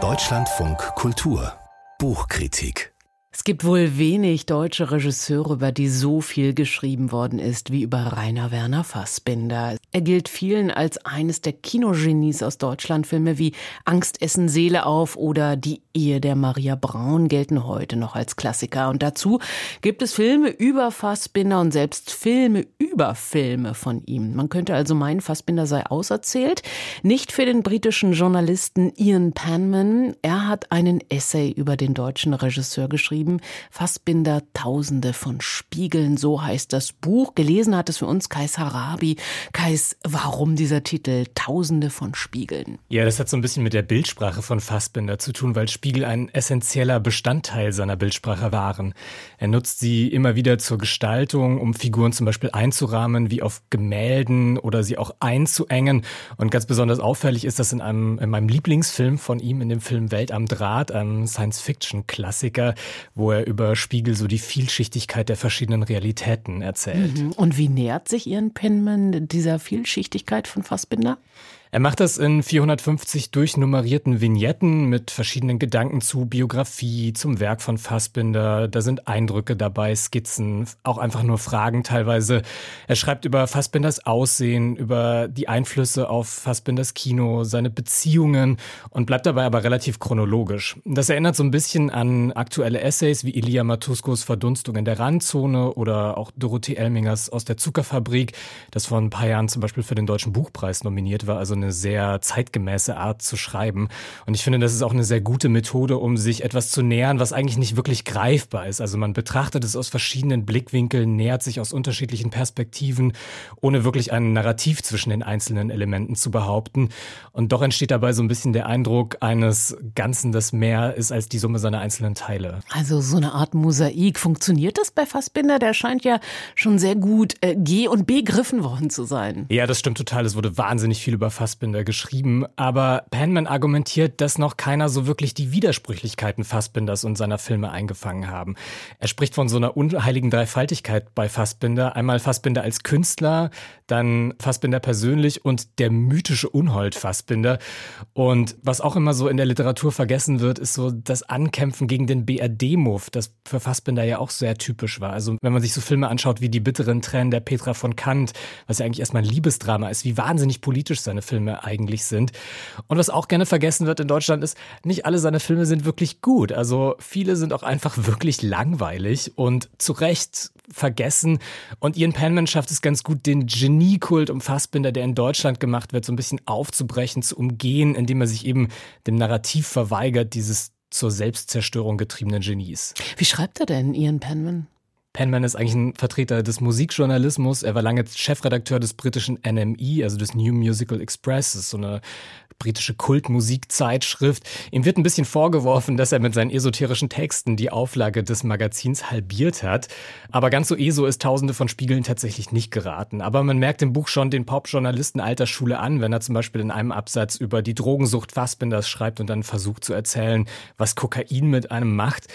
Deutschlandfunk Kultur Buchkritik es gibt wohl wenig deutsche Regisseure, über die so viel geschrieben worden ist wie über Rainer Werner Fassbinder. Er gilt vielen als eines der Kinogenies aus Deutschland. Filme wie Angst essen Seele auf oder Die Ehe der Maria Braun gelten heute noch als Klassiker. Und dazu gibt es Filme über Fassbinder und selbst Filme über Filme von ihm. Man könnte also meinen, Fassbinder sei auserzählt. Nicht für den britischen Journalisten Ian Panman. Er hat einen Essay über den deutschen Regisseur geschrieben. Fassbinder Tausende von Spiegeln, so heißt das Buch. Gelesen hat es für uns Kais Harabi. Kais, warum dieser Titel Tausende von Spiegeln? Ja, das hat so ein bisschen mit der Bildsprache von Fassbinder zu tun, weil Spiegel ein essentieller Bestandteil seiner Bildsprache waren. Er nutzt sie immer wieder zur Gestaltung, um Figuren zum Beispiel einzurahmen, wie auf Gemälden oder sie auch einzuengen. Und ganz besonders auffällig ist das in einem, in meinem Lieblingsfilm von ihm, in dem Film Welt am Draht, einem Science-Fiction-Klassiker, wo er über Spiegel so die Vielschichtigkeit der verschiedenen Realitäten erzählt. Mhm. Und wie nähert sich Ian Penman dieser Vielschichtigkeit von Fassbinder? Er macht das in 450 durchnummerierten Vignetten mit verschiedenen Gedanken zu Biografie, zum Werk von Fassbinder. Da sind Eindrücke dabei, Skizzen, auch einfach nur Fragen teilweise. Er schreibt über Fassbinders Aussehen, über die Einflüsse auf Fassbinders Kino, seine Beziehungen und bleibt dabei aber relativ chronologisch. Das erinnert so ein bisschen an aktuelle Essays wie Elia Matuskos Verdunstung in der Randzone oder auch Dorothee Elmingers aus der Zuckerfabrik, das vor ein paar Jahren zum Beispiel für den Deutschen Buchpreis nominiert war. Also eine sehr zeitgemäße Art zu schreiben. Und ich finde, das ist auch eine sehr gute Methode, um sich etwas zu nähern, was eigentlich nicht wirklich greifbar ist. Also man betrachtet es aus verschiedenen Blickwinkeln, nähert sich aus unterschiedlichen Perspektiven, ohne wirklich ein Narrativ zwischen den einzelnen Elementen zu behaupten. Und doch entsteht dabei so ein bisschen der Eindruck eines Ganzen, das mehr ist als die Summe seiner einzelnen Teile. Also so eine Art Mosaik. Funktioniert das bei Fassbinder? Der scheint ja schon sehr gut äh, G- und begriffen worden zu sein. Ja, das stimmt total. Es wurde wahnsinnig viel über Fassbinder Fassbinder geschrieben, aber Penman argumentiert, dass noch keiner so wirklich die Widersprüchlichkeiten Fassbinders und seiner Filme eingefangen haben. Er spricht von so einer unheiligen Dreifaltigkeit bei Fassbinder. Einmal Fassbinder als Künstler, dann Fassbinder persönlich und der mythische Unhold Fassbinder. Und was auch immer so in der Literatur vergessen wird, ist so das Ankämpfen gegen den BRD-Move, das für Fassbinder ja auch sehr typisch war. Also wenn man sich so Filme anschaut wie Die bitteren Tränen der Petra von Kant, was ja eigentlich erstmal ein Liebesdrama ist, wie wahnsinnig politisch seine Filme Filme eigentlich sind. Und was auch gerne vergessen wird in Deutschland ist, nicht alle seine Filme sind wirklich gut. Also viele sind auch einfach wirklich langweilig und zu Recht vergessen. Und Ian Penman schafft es ganz gut, den Geniekult um Fassbinder, der in Deutschland gemacht wird, so ein bisschen aufzubrechen, zu umgehen, indem er sich eben dem Narrativ verweigert, dieses zur Selbstzerstörung getriebenen Genies. Wie schreibt er denn, Ian Penman? Penman ist eigentlich ein Vertreter des Musikjournalismus. Er war lange Chefredakteur des britischen NME, also des New Musical Express. Das ist so eine britische Kultmusikzeitschrift. Ihm wird ein bisschen vorgeworfen, dass er mit seinen esoterischen Texten die Auflage des Magazins halbiert hat. Aber ganz so ESO ist Tausende von Spiegeln tatsächlich nicht geraten. Aber man merkt im Buch schon den Popjournalisten alter Schule an, wenn er zum Beispiel in einem Absatz über die Drogensucht Fassbinders schreibt und dann versucht zu erzählen, was Kokain mit einem macht.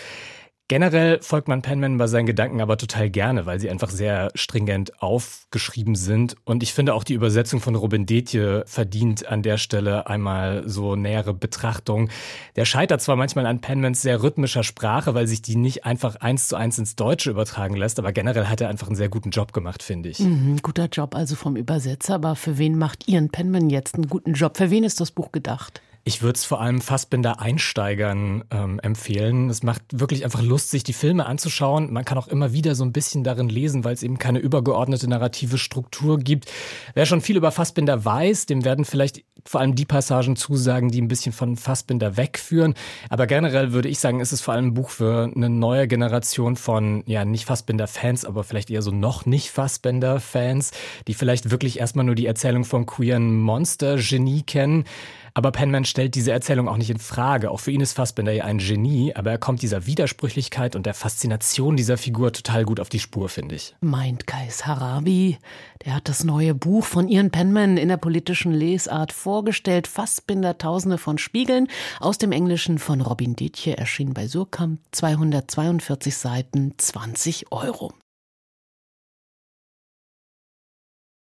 Generell folgt man Penman bei seinen Gedanken aber total gerne, weil sie einfach sehr stringent aufgeschrieben sind. Und ich finde auch die Übersetzung von Robin Detje verdient an der Stelle einmal so nähere Betrachtung. Der scheitert zwar manchmal an Penmans sehr rhythmischer Sprache, weil sich die nicht einfach eins zu eins ins Deutsche übertragen lässt, aber generell hat er einfach einen sehr guten Job gemacht, finde ich. Mhm, guter Job also vom Übersetzer, aber für wen macht Ian Penman jetzt einen guten Job? Für wen ist das Buch gedacht? Ich würde es vor allem Fassbinder-Einsteigern ähm, empfehlen. Es macht wirklich einfach Lust, sich die Filme anzuschauen. Man kann auch immer wieder so ein bisschen darin lesen, weil es eben keine übergeordnete narrative Struktur gibt. Wer schon viel über Fassbinder weiß, dem werden vielleicht vor allem die Passagen zusagen, die ein bisschen von Fassbinder wegführen. Aber generell würde ich sagen, ist es vor allem ein Buch für eine neue Generation von, ja, nicht Fassbinder-Fans, aber vielleicht eher so noch nicht Fassbinder-Fans, die vielleicht wirklich erstmal nur die Erzählung vom queeren Monster-Genie kennen. Aber Penman stellt diese Erzählung auch nicht in Frage. Auch für ihn ist Fassbinder ja ein Genie, aber er kommt dieser Widersprüchlichkeit und der Faszination dieser Figur total gut auf die Spur, finde ich. Meint Kais Harabi. Der hat das neue Buch von Ian Penman in der politischen Lesart vorgestellt. Fassbinder Tausende von Spiegeln aus dem Englischen von Robin Dietje erschien bei Surkamp. 242 Seiten, 20 Euro.